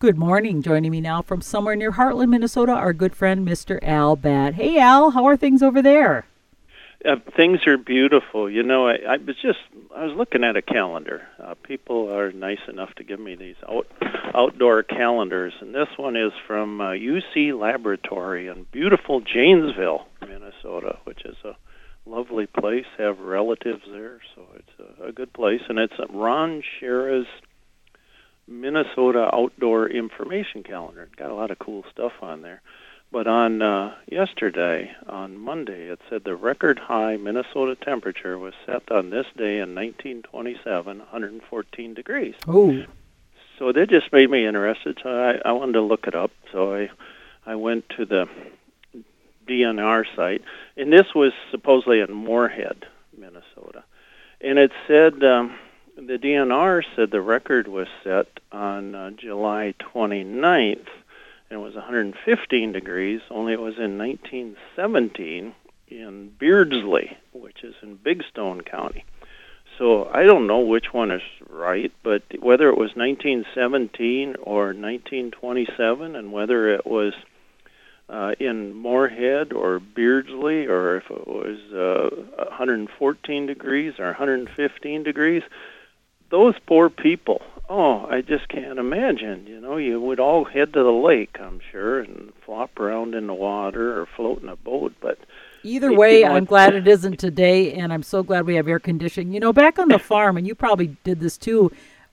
Good morning. Joining me now from somewhere near Hartland, Minnesota, our good friend Mr. Al Batt. Hey, Al, how are things over there? Uh, things are beautiful. You know, I, I was just I was looking at a calendar. Uh, people are nice enough to give me these out, outdoor calendars, and this one is from uh, UC Laboratory in beautiful Janesville, Minnesota, which is a lovely place. Have relatives there, so it's a, a good place, and it's Ron Schara's Minnesota Outdoor Information Calendar. It Got a lot of cool stuff on there. But on uh, yesterday, on Monday, it said the record high Minnesota temperature was set on this day in 1927, 114 degrees. Oh. So that just made me interested. So I, I wanted to look it up. So I, I went to the DNR site, and this was supposedly in Moorhead, Minnesota, and it said um, the DNR said the record was set on uh, July 29th and it was 115 degrees, only it was in 1917 in Beardsley, which is in Big Stone County. So I don't know which one is right, but whether it was 1917 or 1927, and whether it was uh, in Moorhead or Beardsley, or if it was uh, 114 degrees or 115 degrees, those poor people Oh, I just can't imagine. You know, you would all head to the lake, I'm sure, and flop around in the water or float in a boat. But either way, you know, I'm glad it isn't today, and I'm so glad we have air conditioning. You know, back on the farm, and you probably did this too.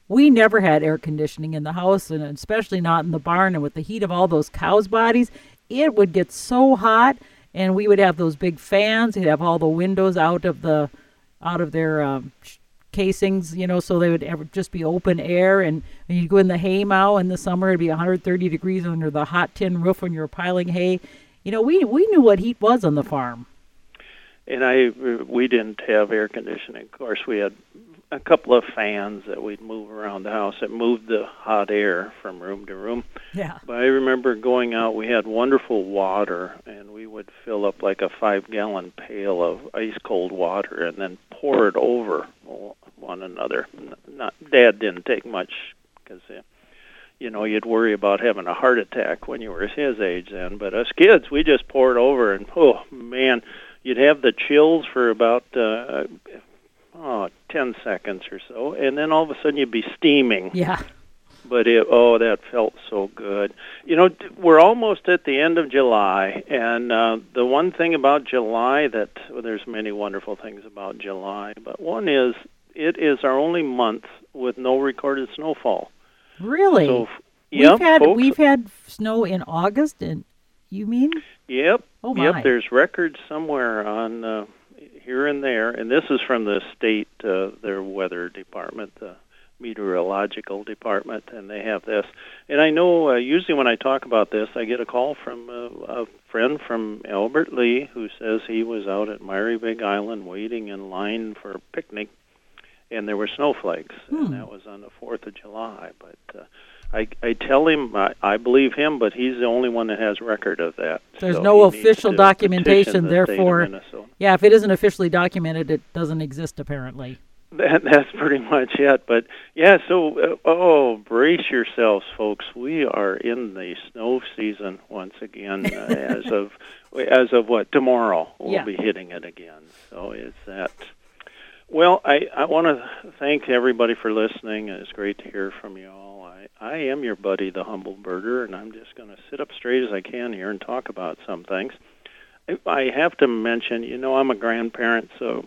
We never had air conditioning in the house, and especially not in the barn. And with the heat of all those cows' bodies, it would get so hot, and we would have those big fans. We'd have all the windows out of the out of their um, casings, you know, so they would ever just be open air. And when you go in the hay mow in the summer, it'd be 130 degrees under the hot tin roof when you were piling hay. You know, we we knew what heat was on the farm. And I, uh, we didn't have air conditioning. Of course, we had a couple of fans that we'd move around the house that moved the hot air from room to room. Yeah. But I remember going out. We had wonderful water, and we would fill up like a five-gallon pail of ice cold water, and then pour it over one another. Not Dad didn't take much because. Uh, you know, you'd worry about having a heart attack when you were his age then. But us kids, we just poured over, and oh man, you'd have the chills for about uh, oh, 10 seconds or so, and then all of a sudden you'd be steaming. Yeah. But it, oh, that felt so good. You know, we're almost at the end of July, and uh, the one thing about July that well, there's many wonderful things about July, but one is it is our only month with no recorded snowfall. Really? So, we've had folks, we've had snow in August, and you mean? Yep. Oh my. Yep. There's records somewhere on uh, here and there, and this is from the state, uh, their weather department, the meteorological department, and they have this. And I know uh, usually when I talk about this, I get a call from uh, a friend from Albert Lea who says he was out at Myre Big Island waiting in line for a picnic, and there were snowflakes, Hmm. and that was on the Fourth of July. But uh, I, I tell him I, I believe him, but he's the only one that has record of that. There's So no official documentation, the therefore- Yeah, if it isn't officially documented, it doesn't exist apparently. That, that's pretty much it. But yeah, so uh, oh, brace yourselves, folks. We are in the snow season once again. Uh, as of as of what tomorrow, we'll Yeah. be hitting it again. So it's that. Well, I I want to thank everybody for listening. It's great to hear from you all. I I am your buddy, the humble birder, and I'm just going to sit up straight as I can here and talk about some things. I, I have to mention, you know, I'm a grandparent, so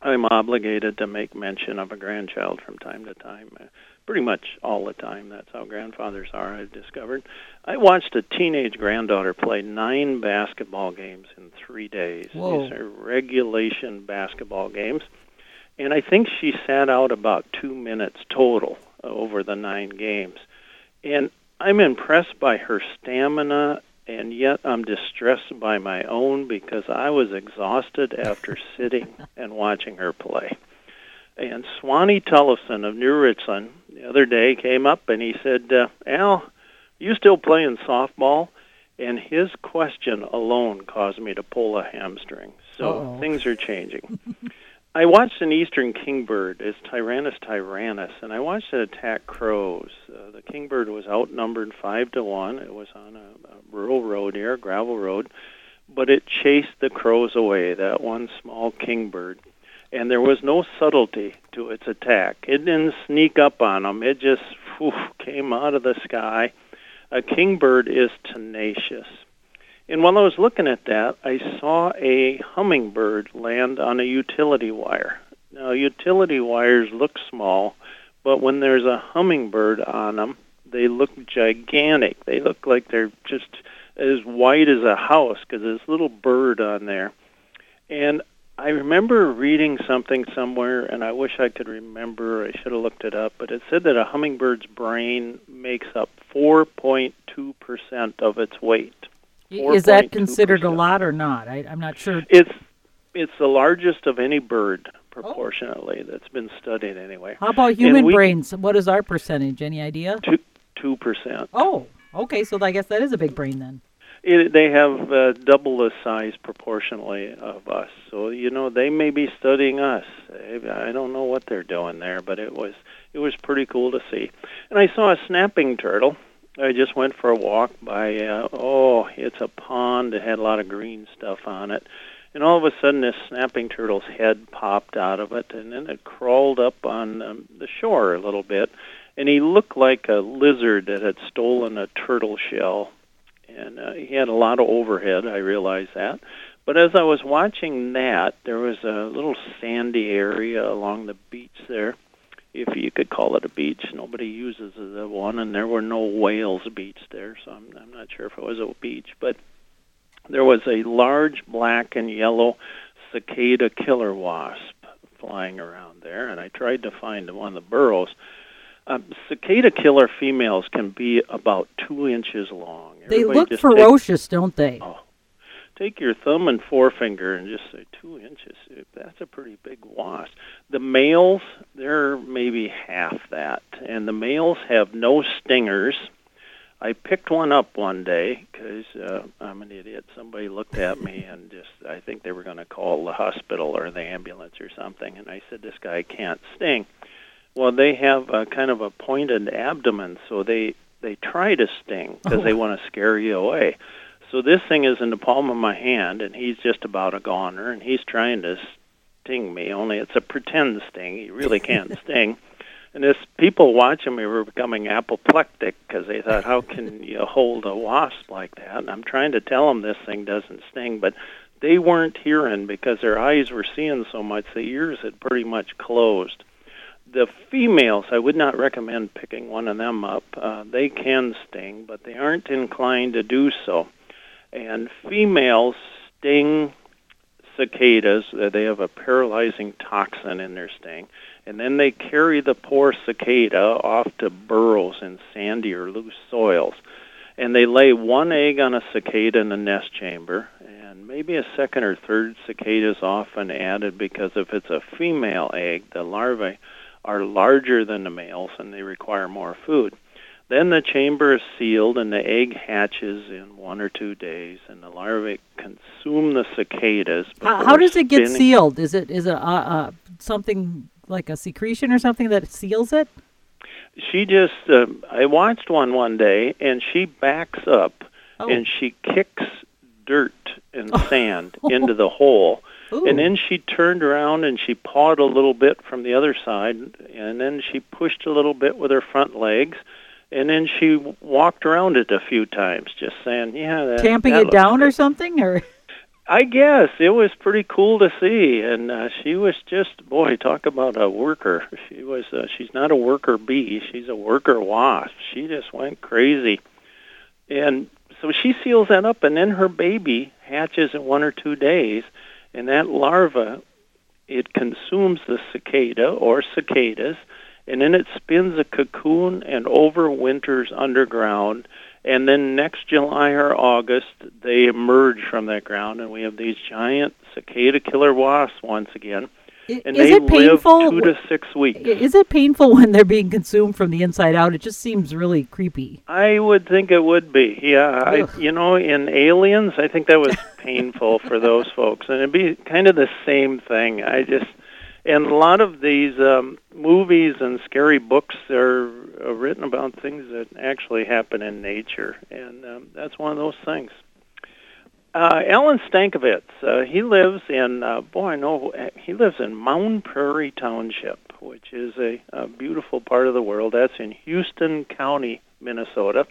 I'm obligated to make mention of a grandchild from time to time. Uh, pretty much all the time. That's how grandfathers are, I've discovered. I watched a teenage granddaughter play nine basketball games in three days. Whoa. These are regulation basketball games. And I think she sat out about two minutes total over the nine games. And I'm impressed by her stamina and yet I'm distressed by my own because I was exhausted after sitting and watching her play. And Swanee Tullison of New Richland the other day came up and he said, uh, "Al, you still playing softball?" And his question alone caused me to pull a hamstring. So Uh-oh. things are changing. I watched an eastern kingbird, it's Tyrannus tyrannus, and I watched it attack crows. Uh, the kingbird was outnumbered five to one. It was on a, a rural road here, gravel road, but it chased the crows away. That one small kingbird, and there was no subtlety to its attack. It didn't sneak up on them. It just whew, came out of the sky. A kingbird is tenacious. And while I was looking at that, I saw a hummingbird land on a utility wire. Now, utility wires look small, but when there's a hummingbird on them, they look gigantic. They look like they're just as white as a house because there's a little bird on there. And I remember reading something somewhere, and I wish I could remember. I should have looked it up, but it said that a hummingbird's brain makes up 4.2% of its weight. Is that considered a lot or not? I, am not sure. It's it's the largest of any bird proportionately oh. that's been studied anyway. How about human we, brains? What is our percentage? Any idea? Two two percent. Oh, okay. So I guess that is a big brain then. It, they have uh, double the size proportionally of us. So you know they may be studying us. I don't know what they're doing there, but it was it was pretty cool to see. And I saw a snapping turtle I just went for a walk by, uh, oh, it's a pond that had a lot of green stuff on it. And all of a sudden, this snapping turtle's head popped out of it, and then it crawled up on um, the shore a little bit. And he looked like a lizard that had stolen a turtle shell. And uh, he had a lot of overhead, I realized that. But as I was watching that, there was a little sandy area along the beach there if you could call it a beach. Nobody uses the one, and there were no whales beach there, so I'm, I'm not sure if it was a beach. But there was a large black and yellow cicada killer wasp flying around there, and I tried to find one of the burrows. Um, cicada killer females can be about two inches long. Everybody they look ferocious, don't they? Oh, take your thumb and forefinger and just say two inches. That's a pretty big wasp. The males, they're maybe half that, and the males have no stingers. I picked one up one day because uh, I'm an idiot. Somebody looked at me and just, I think they were going to call the hospital or the ambulance or something, and I said, This guy can't sting. Well, they have a kind of a pointed abdomen, so they they try to sting because oh. they want to scare you away. So this thing is in the palm of my hand, and he's just about a goner, and he's trying to sting me. Only it's a pretend sting. He really can't sting. And as people watching me were becoming apoplectic because they thought, "How can you hold a wasp like that?" And I'm trying to tell them this thing doesn't sting, but they weren't hearing because their eyes were seeing so much. The ears had pretty much closed. The females, I would not recommend picking one of them up. Uh, they can sting, but they aren't inclined to do so and females sting cicadas. Uh, they have a paralyzing toxin in their sting, and then they carry the poor cicada off to burrows in sandy or loose soils. And they lay one egg on a cicada in the nest chamber, and maybe a second or third cicada is often added because if it's a female egg, the larvae are larger than the males and they require more food. Then the chamber is sealed and the egg hatches in one or two days, and the larvae consume the cicadas. How, how does it get sealed? Is it is it uh, uh, something like a secretion or something that seals it? She just uh, I watched one one day, and she backs up oh. and she kicks dirt and sand into the hole. Ooh. And then she turned around and she pawed a little bit from the other side, and then she pushed a little bit with her front legs, and then she walked around it a few times, just saying, "Yeah." That, Tamping that it down good. or something, or. I guess it was pretty cool to see, and uh, she was just boy, talk about a worker. She was. Uh, she's not a worker bee; she's a worker wasp. She just went crazy, and so she seals that up, and then her baby hatches in one or two days, and that larva, it consumes the cicada or cicadas, and then it spins a cocoon and overwinters underground. And then next July or August, they emerge from that ground, and we have these giant cicada killer wasps once again. And is they it painful? live two to six weeks. Is it painful when they're being consumed from the inside out? It just seems really creepy. I would think it would be. Yeah, I, you know, in Aliens, I think that was painful for those folks, and it'd be kind of the same thing. I just And a lot of these um, movies and scary books are, are written about things that actually happen in nature, and um, that's one of those things. Uh, Alan Stankovitz, uh, he lives in, uh, boy, I know, he lives in Mound Prairie Township, which is a, a beautiful part of the world. That's in Houston County, Minnesota.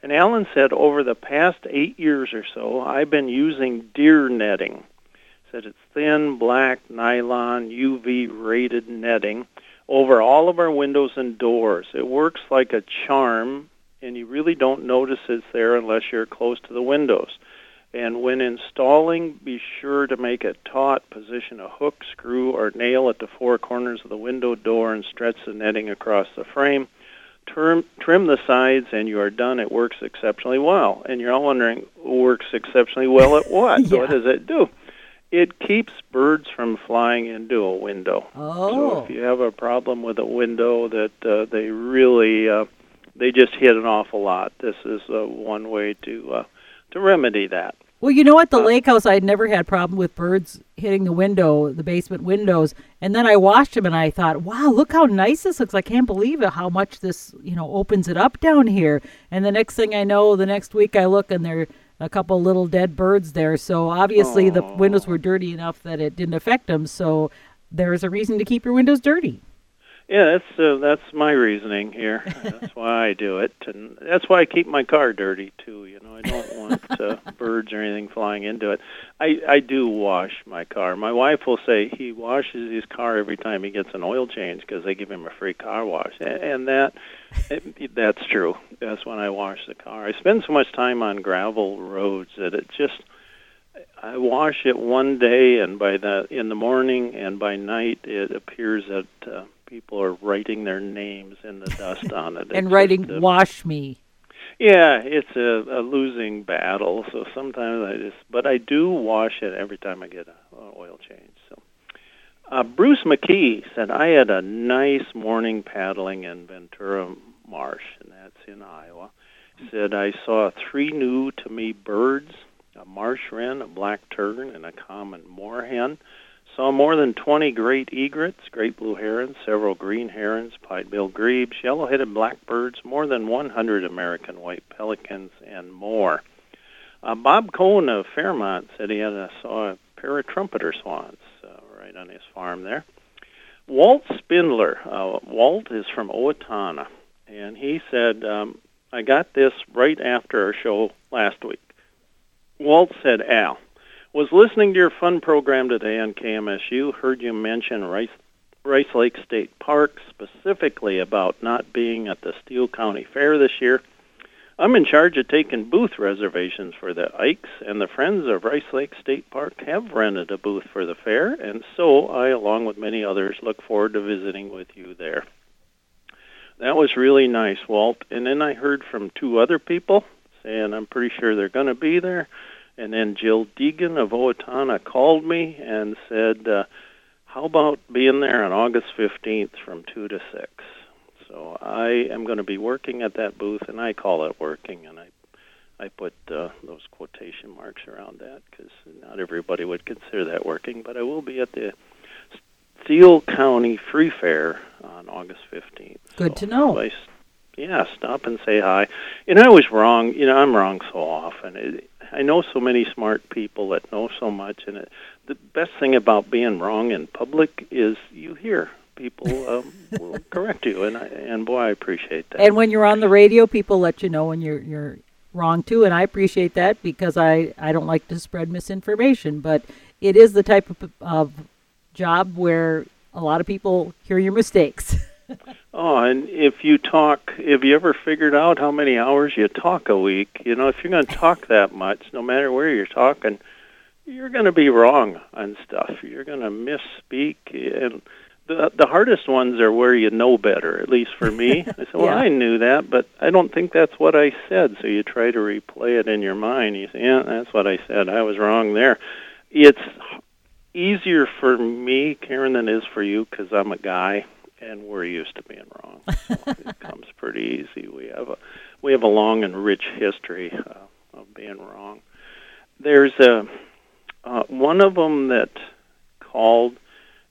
And Alan said, over the past eight years or so, I've been using deer netting. Said it's thin, black, nylon, UV rated netting over all of our windows and doors. It works like a charm, and you really don't notice it's there unless you're close to the windows. And when installing, be sure to make it taut. Position a hook, screw, or nail at the four corners of the window door and stretch the netting across the frame. Trim, trim the sides, and you are done. It works exceptionally well. And you're all wondering, works exceptionally well at what? yeah. What does it do? It keeps birds from flying into a window. Oh. So if you have a problem with a window that uh, they really, uh, they just hit an awful lot, this is uh, one way to uh, to remedy that. Well, you know what? The lake house, I had never had problem with birds hitting the window, the basement windows. And then I washed them, and I thought, wow, look how nice this looks. I can't believe it, how much this, you know, opens it up down here. And the next thing I know, the next week I look, and there are a couple little dead birds there. So obviously the windows were dirty enough that it didn't affect them. So there's a reason to keep your windows dirty. Yeah, that's uh, that's my reasoning here. That's why I do it, and that's why I keep my car dirty too. You know, I don't want uh, birds or anything flying into it. I I do wash my car. My wife will say he washes his car every time he gets an oil change because they give him a free car wash, and, and that it, that's true. That's when I wash the car. I spend so much time on gravel roads that it just I wash it one day, and by the in the morning and by night, it appears that. Uh, people are writing their names in the dust on it. and writing uh, "Wash Me." Yeah, it's a, a losing battle. So sometimes I just, but I do wash it every time I get an oil change. So. Uh, Bruce McKee said I had a nice morning paddling in Ventura Marsh, and that's in Iowa. Said I saw three new to me birds: a marsh wren, a black tern, and a common moorhen. Saw more than 20 great egrets, great blue herons, several green herons, pied-billed grebes, yellow-headed blackbirds, more than 100 American white pelicans, and more. Uh, Bob Cohn of Fairmont said he had a, saw a pair of trumpeter swans uh, right on his farm there. Walt Spindler, uh, Walt is from Owatonna, and he said, um, I got this right after our show last week. Walt said, Al, was listening to your fun program today on KMSU. Heard you mention Rice, Rice Lake State Park, specifically about not being at the Steele County Fair this year. I'm in charge of taking booth reservations for the Ikes, and the Friends of Rice Lake State Park have rented a booth for the fair, and so I, along with many others, look forward to visiting with you there. That was really nice, Walt. And then I heard from two other people saying I'm pretty sure they're going to be there. And then Jill Deegan of Owatonna called me and said, uh, "How about being there on August 15th from two to six? So I am going to be working at that booth, and I call it working, and I I put uh, those quotation marks around that because not everybody would consider that working, but I will be at the Steele County Free Fair on August 15th. Good so to know. I, yeah, stop and say hi. And I was wrong. You know, I'm wrong so often. It, I know so many smart people that know so much, and it, the best thing about being wrong in public is you hear people um, will correct you, and I, and boy, I appreciate that. And when you're on the radio, people let you know when you're you're wrong too, and I appreciate that because I I don't like to spread misinformation, but it is the type of, of job where a lot of people hear your mistakes. Oh, and if you talk, have you ever figured out how many hours you talk a week? You know, if you're going to talk that much, no matter where you're talking, you're going to be wrong on stuff. You're going to misspeak, and the the hardest ones are where you know better. At least for me, I said, "Well, Yeah. I knew that, but I don't think that's what I said." So you try to replay it in your mind. You say, "Yeah, that's what I said. I was wrong there." It's easier for me, Karen, than it is for you because I'm a guy and we're used to being wrong. So it comes pretty easy. We have a we have a long and rich history uh, of being wrong. There's a uh, one of them that called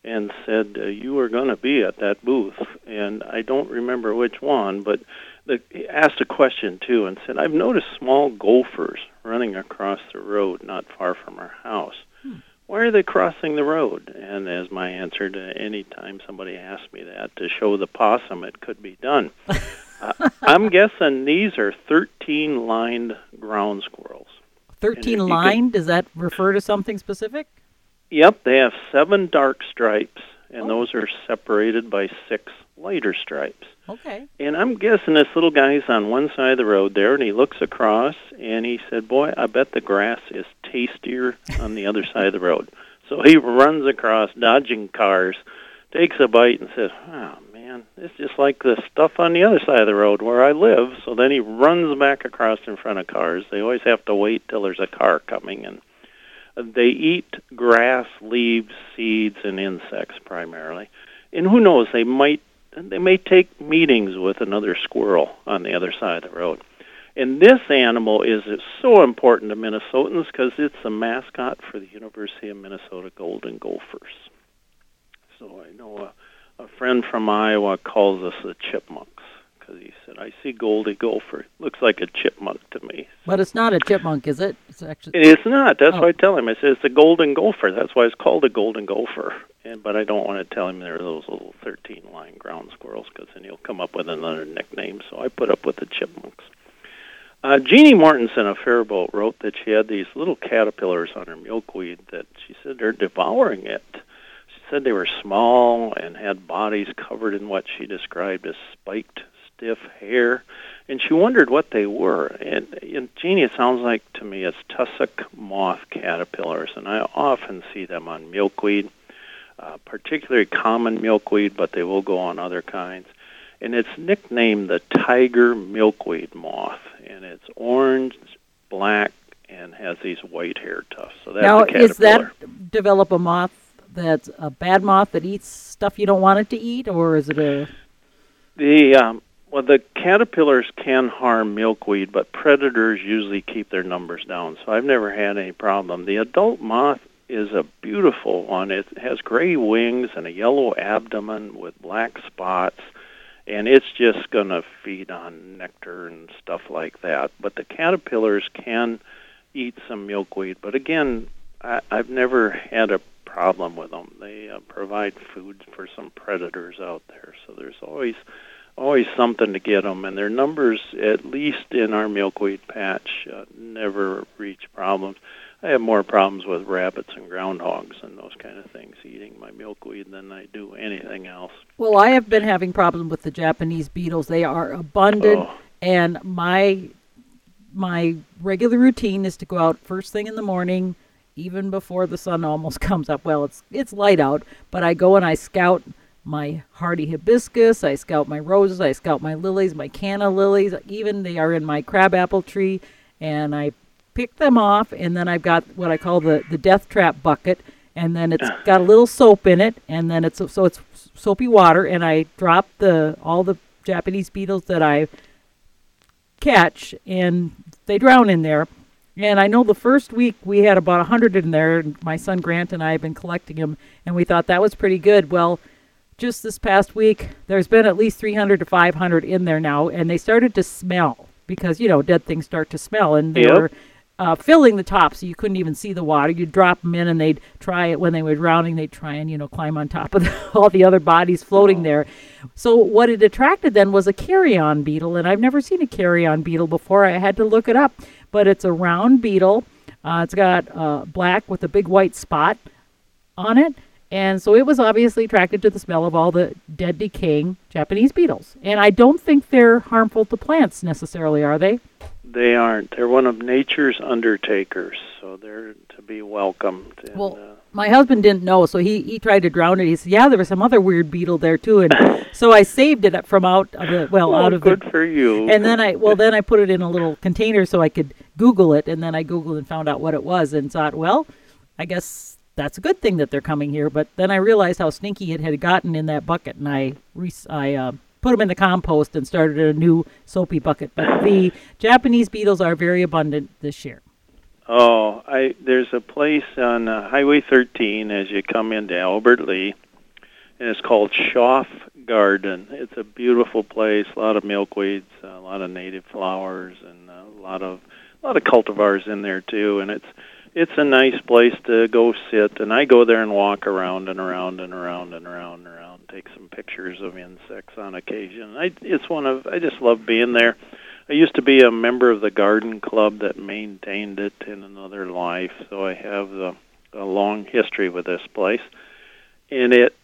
and said uh, you were going to be at that booth, and I don't remember which one, but the, he asked a question too and said, "I've noticed small gophers running across the road not far from our house. Why are they crossing the road?" And as my answer to any time somebody asks me that, to show the possum it could be done. uh, I'm guessing these are 13 lined ground squirrels. 13 lined? Does that refer to something specific? Yep, they have seven dark stripes, and oh. those are separated by six lighter stripes. Okay. And I'm guessing this little guy's on one side of the road there, and he looks across, and he said, "Boy, I bet the grass is tastier on the other side of the road." So he runs across, dodging cars, takes a bite, and says, "Oh man, it's just like the stuff on the other side of the road where I live." So then he runs back across in front of cars. They always have to wait till there's a car coming, and they eat grass, leaves, seeds, and insects primarily. And who knows, they might they may take meetings with another squirrel on the other side of the road. And this animal is so important to Minnesotans because it's the mascot for the University of Minnesota Golden Gophers. So I know a, a friend from Iowa calls us the chipmunks because he said, "I see Goldie Gopher. Looks like a chipmunk to me." But it's not a chipmunk, is it? It's actually. It's not. That's oh. why I tell him. I said it's a golden gopher. That's why it's called a golden gopher. And but I don't want to tell him they're those little thirteen-line ground squirrels because then he'll come up with another nickname. So I put up with the chipmunks. Uh, Jeannie Mortensen of Faribault wrote that she had these little caterpillars on her milkweed that she said they're devouring it. She said they were small and had bodies covered in what she described as spiked stiff hair, and she wondered what they were. And, and Jeannie, it sounds like to me it's tussock moth caterpillars, and I often see them on milkweed, uh, particularly common milkweed, but they will go on other kinds. And it's nicknamed the tiger milkweed moth, and it's orange, black, and has these white hair tufts. So that's now, is that develop a moth that's a bad moth that eats stuff you don't want it to eat, or is it a the um, well, the caterpillars can harm milkweed, but predators usually keep their numbers down, so I've never had any problem. The adult moth is a beautiful one. It has gray wings and a yellow abdomen with black spots, and it's just going to feed on nectar and stuff like that. But the caterpillars can eat some milkweed, but again, I, I've never had a problem with them. They uh, provide food for some predators out there, so there's always always something to get them, and their numbers, at least in our milkweed patch, uh, never reach problems. I have more problems with rabbits and groundhogs and those kind of things eating my milkweed than I do anything else. Well, I have been having problems with the Japanese beetles. They are abundant, oh. and my my regular routine is to go out first thing in the morning, even before the sun almost comes up. Well, it's it's light out, but I go and I scout my hardy hibiscus, I scout my roses, I scout my lilies, my canna lilies, even they are in my crabapple tree, and I pick them off, and then I've got what I call the, the death trap bucket, and then it's got a little soap in it, and then it's so it's soapy water, and I drop the all the Japanese beetles that I catch, and they drown in there. And I know the first week we had about a hundred in there, and my son Grant and I have been collecting them, and we thought that was pretty good. Well, just this past week, there's been at least 300 to 500 in there now, and they started to smell because you know dead things start to smell, and they yep. were uh, filling the top, so you couldn't even see the water. You'd drop them in, and they'd try it when they were drowning. They'd try and you know climb on top of the, all the other bodies floating oh. there. So what it attracted then was a carrion beetle, and I've never seen a carrion beetle before. I had to look it up, but it's a round beetle. Uh, it's got uh, black with a big white spot on it and so it was obviously attracted to the smell of all the dead, decaying Japanese beetles. And I don't think they're harmful to plants necessarily, are they? They aren't. They're one of nature's undertakers, so they're to be welcomed. And, well, uh, my husband didn't know, so he, he tried to drown it. He said, "Yeah, there was some other weird beetle there too," and so I saved it from out of the well, well out of good the, for you. And then I well then I put it in a little container so I could Google it, and then I Googled and found out what it was, and thought, well, I guess that's a good thing that they're coming here. But then I realized how stinky it had gotten in that bucket, and I I uh, put them in the compost and started a new soapy bucket. But the Japanese beetles are very abundant this year. Oh, I there's a place on uh, Highway 13 as you come into Albert Lea, and it's called Schoff Garden. It's a beautiful place, a lot of milkweeds, a lot of native flowers, and a lot of a lot of cultivars in there too. And it's it's a nice place to go sit, and I go there and walk around and around and around and around and around, take some pictures of insects on occasion. I it's one of I just love being there. I used to be a member of the garden club that maintained it in another life, so I have a, a long history with this place. And it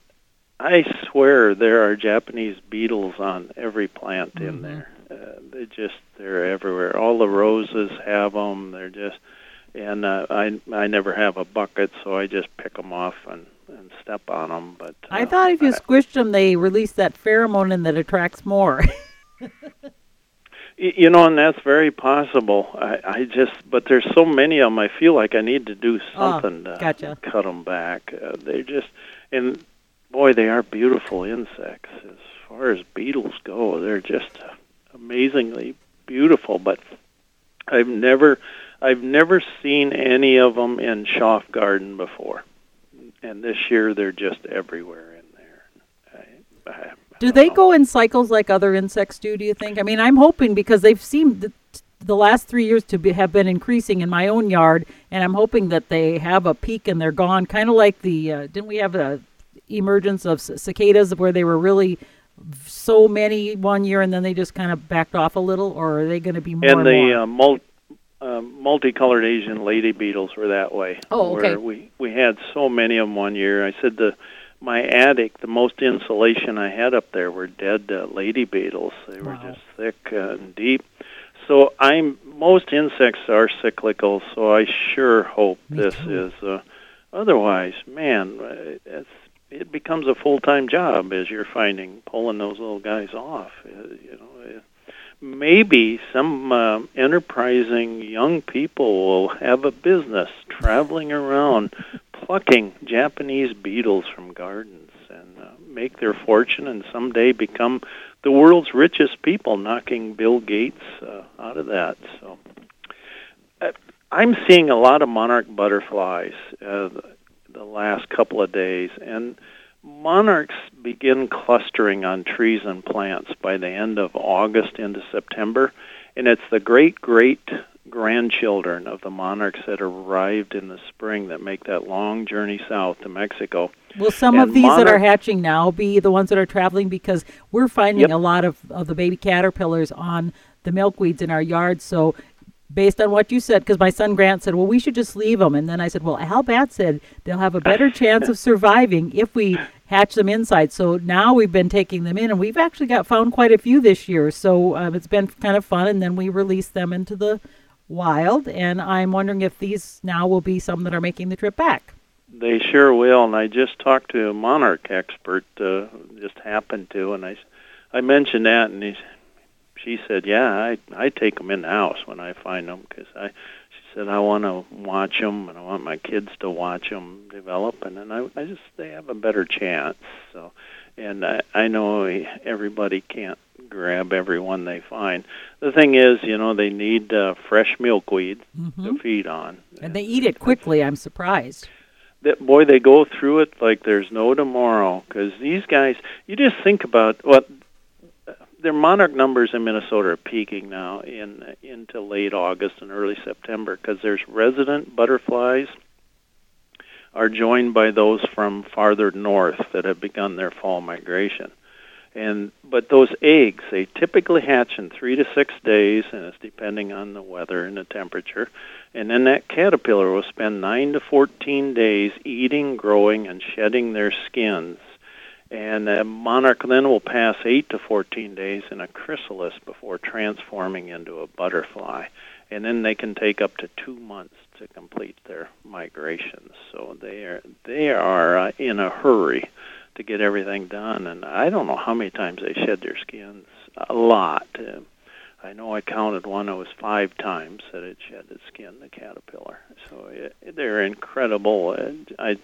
I swear there are Japanese beetles on every plant mm-hmm. in there. Uh, they just they're everywhere. All the roses have them. They're just and uh, I I never have a bucket, so I just pick them off and and step on them. But uh, I thought if you squished them, they release that pheromone and that attracts more. you know, and that's very possible. I, I just, but there's so many of them. I feel like I need to do oh, something oh, gotcha. to cut them back. Uh, they just, and boy, they are beautiful insects. As far as beetles go, they're just amazingly beautiful. But I've never, I've never seen any of them in Schoff Garden before, and this year they're just everywhere in there. I, I, do they know. go in cycles like other insects do? Do you think? I mean, I'm hoping because they've seemed the the last three years to be, have been increasing in my own yard, and I'm hoping that they have a peak and they're gone. Kind of like the uh, didn't we have a emergence of cicadas where they were really so many one year and then they just kind of backed off a little, or are they going to be more? And, and the more? Uh, mul- uh, multicolored Asian lady beetles were that way. Oh, okay. we we had so many of them one year. I said the my attic, the most insulation I had up there were dead uh, lady beetles. They were wow. just thick uh, and deep. So I'm most insects are cyclical. So I sure hope Me this too. is. Uh, otherwise, man, uh, it's it becomes a full time job as you're finding pulling those little guys off. Uh, you know, uh, maybe some uh, enterprising young people will have a business traveling around plucking Japanese beetles from gardens and uh, make their fortune and someday become the world's richest people, knocking Bill Gates uh, out of that. So uh, I'm seeing a lot of monarch butterflies uh, the last couple of days, and monarchs begin clustering on trees and plants by the end of August into September, and it's the great great grandchildren of the monarchs that arrived in the spring that make that long journey south to Mexico. Will some and of these monarch- that are hatching now be the ones that are traveling? Because we're finding Yep. a lot of, of the baby caterpillars on the milkweeds in our yard. So, based on what you said, because my son Grant said, well, we should just leave them. And then I said, well, Al Batt said they'll have a better chance of surviving if we hatch them inside. So now we've been taking them in, and we've actually got found quite a few this year. So um, it's been kind of fun. And then we release them into the wild. And I'm wondering if these now will be some that are making the trip back. They sure will, and I just talked to a monarch expert. Uh, just happened to, and I, I mentioned that, and he, she said, "Yeah, I I take them in the house when I find them because I." She said, "I want to watch them, and I want my kids to watch them develop, and then I I just they have a better chance." So, and I I know everybody can't grab every one they find. The thing is, you know, they need uh, fresh milkweed hmm to feed on, And they eat it quickly. I'm surprised. that boy they go through it like there's no tomorrow because these guys you just think about what their monarch numbers in Minnesota are peaking now in into late August and early September because there's resident butterflies are joined by those from farther north that have begun their fall migration. And but those eggs they typically hatch in 3 to 6 days and it's depending on the weather and the temperature. And then that caterpillar will spend 9 to 14 days eating, growing and shedding their skins and a monarch then will pass 8 to 14 days in a chrysalis before transforming into a butterfly. And then they can take up to two months to complete their migrations. So they are they are uh, in a hurry to get everything done. And I don't know how many times they shed their skins. A lot. Uh, I know I counted one. It was five times that it shed its skin. The caterpillar. So it, they're incredible. And I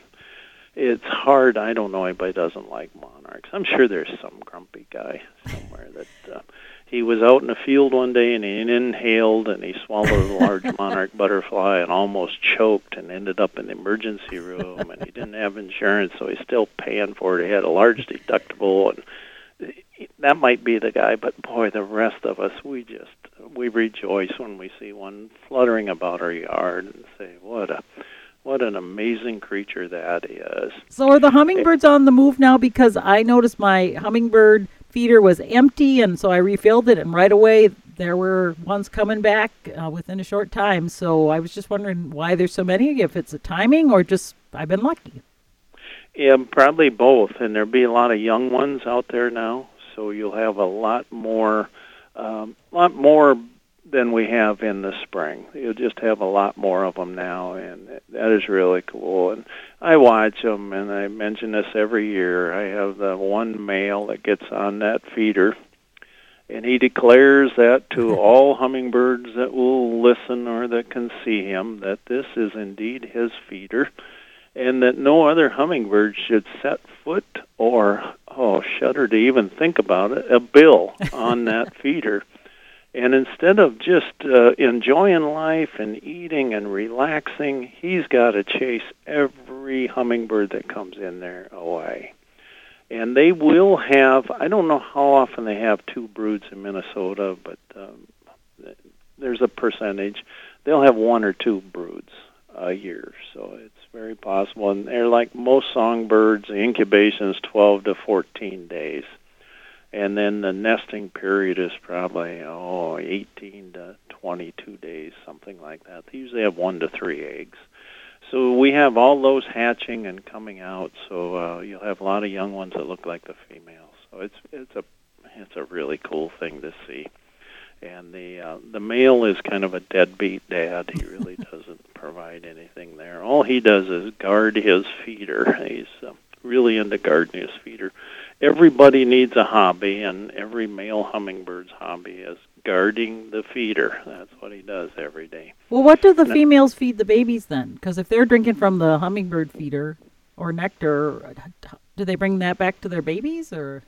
it's hard. I don't know anybody doesn't like monarchs. I'm sure there's some grumpy guy somewhere that uh, he was out in the field one day and he inhaled and he swallowed a large monarch butterfly and almost choked and ended up in the emergency room and he didn't have insurance so he's still paying for it he had a large deductible and that might be the guy but boy the rest of us we just we rejoice when we see one fluttering about our yard and say what a what an amazing creature that is. So are the hummingbirds on the move now because I noticed my hummingbird feeder was empty, and so I refilled it, and right away there were ones coming back uh, within a short time. So I was just wondering why there's so many. If it's a timing or just I've been lucky. Yeah, probably both, and there'll be a lot of young ones out there now. So you'll have a lot more, um, lot more than we have in the spring. You'll just have a lot more of them now, and that is really cool. And I watch them, and I mention this every year. I have the one male that gets on that feeder, and he declares that to all hummingbirds that will listen or that can see him that this is indeed his feeder, and that no other hummingbird should set foot or oh shudder to even think about it a bill on that feeder and instead of just uh, enjoying life and eating and relaxing, he's got to chase every hummingbird that comes in there away. And they will have, I don't know how often they have two broods in Minnesota, but um, there's a percentage. They'll have one or two broods a year, so it's very possible. And they're like most songbirds, the incubation is 12 to 14 days and then the nesting period is probably oh 18 to 22 days, something like that. They usually have one to three eggs. So we have all those hatching and coming out. So uh, you'll have a lot of young ones that look like the females. So it's it's a it's a really cool thing to see. And the uh, the male is kind of a deadbeat dad. He really doesn't provide anything there. All he does is guard his feeder. He's uh, really into guarding his feeder everybody needs a hobby, and every male hummingbird's hobby is guarding the feeder. That's what he does every day. Well, what do the females feed the babies then? Because if they're drinking from the hummingbird feeder or nectar, do they bring that back to their babies or?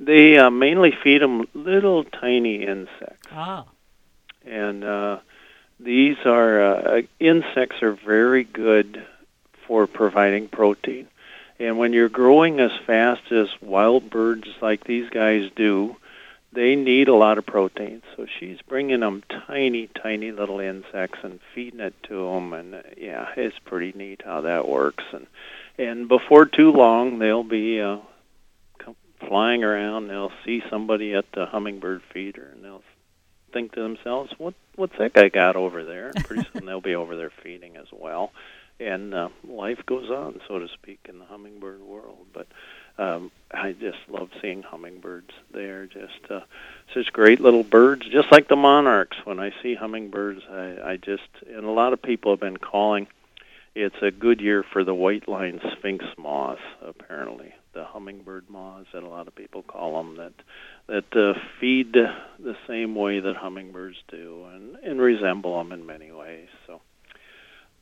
They uh, mainly feed them little tiny insects. Ah. And uh, these are uh, insects are very good for providing protein. And when you're growing as fast as wild birds like these guys do, they need a lot of protein. So she's bringing them tiny, tiny little insects and feeding it to them. And yeah, it's pretty neat how that works. And and before too long, they'll be uh, flying around. They'll see somebody at the hummingbird feeder, and they'll think to themselves, "What what's that guy got over there?" And pretty soon they'll be over there feeding as well and uh, life goes on, so to speak, in the hummingbird world. But um, I just love seeing hummingbirds. They're just uh, such great little birds, just like the monarchs. When I see hummingbirds, I, I just and a lot of people have been calling. It's a good year for the white line sphinx moths. Apparently, the hummingbird moths that a lot of people call them that that uh, feed the same way that hummingbirds do and, and resemble them in many ways. So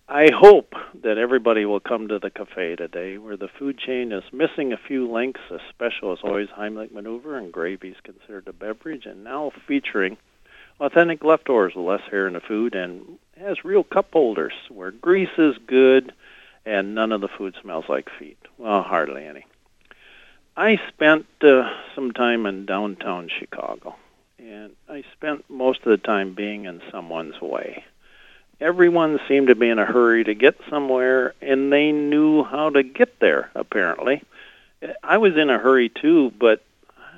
I hope that everybody will come to the cafe today where the food chain is missing a few links. A special is always Heimlich maneuver, and gravy is considered a beverage, and now featuring authentic leftovers with less hair in the food and has real cup holders where grease is good and none of the food smells like feet. Well, hardly any. I spent uh, some time in downtown Chicago, and I spent most of the time being in someone's way everyone seemed to be in a hurry to get somewhere, and they knew how to get there, apparently. I was in a hurry too, but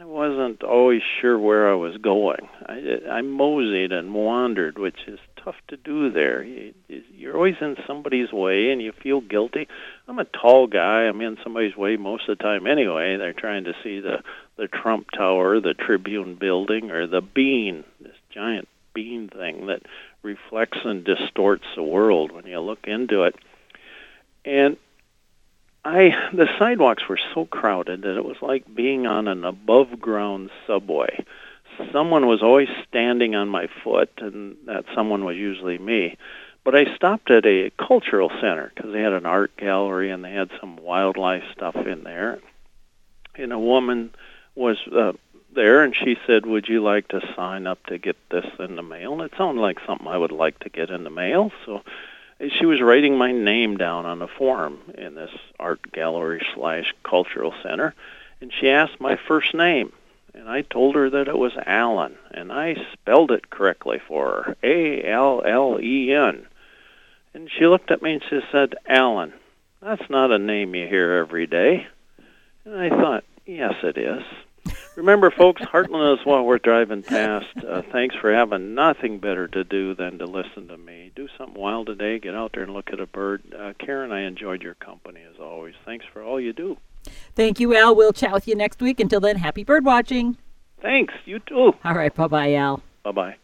I wasn't always sure where I was going. I, I moseyed and wandered, which is tough to do there. You, you're always in somebody's way, and you feel guilty. I'm a tall guy. I'm in somebody's way most of the time anyway. They're trying to see the the Trump Tower, the Tribune Building, or the Bean, this giant bean thing that reflects and distorts the world when you look into it. And I the sidewalks were so crowded that it was like being on an above ground subway. Someone was always standing on my foot, and that someone was usually me. But I stopped at a cultural center because they had an art gallery and they had some wildlife stuff in there. And a woman was uh, there, and she said, "Would you like to sign up to get this in the mail?" And it sounded like something I would like to get in the mail, so she was writing my name down on a form in this art gallery slash cultural center, and she asked my first name, and I told her that it was Allen, and I spelled it correctly for her, A L L E N, and she looked at me and she said, "Allen, that's not a name you hear every day," and I thought, "Yes, it is." Remember, folks, Heartland is what we're driving past. Uh, thanks for having nothing better to do than to listen to me. Do something wild today. Get out there and look at a bird. Uh, Karen, I enjoyed your company as always. Thanks for all you do. Thank you, Al. We'll chat with you next week. Until then, happy bird watching. Thanks. You too. All right. Bye bye, Al. Bye bye.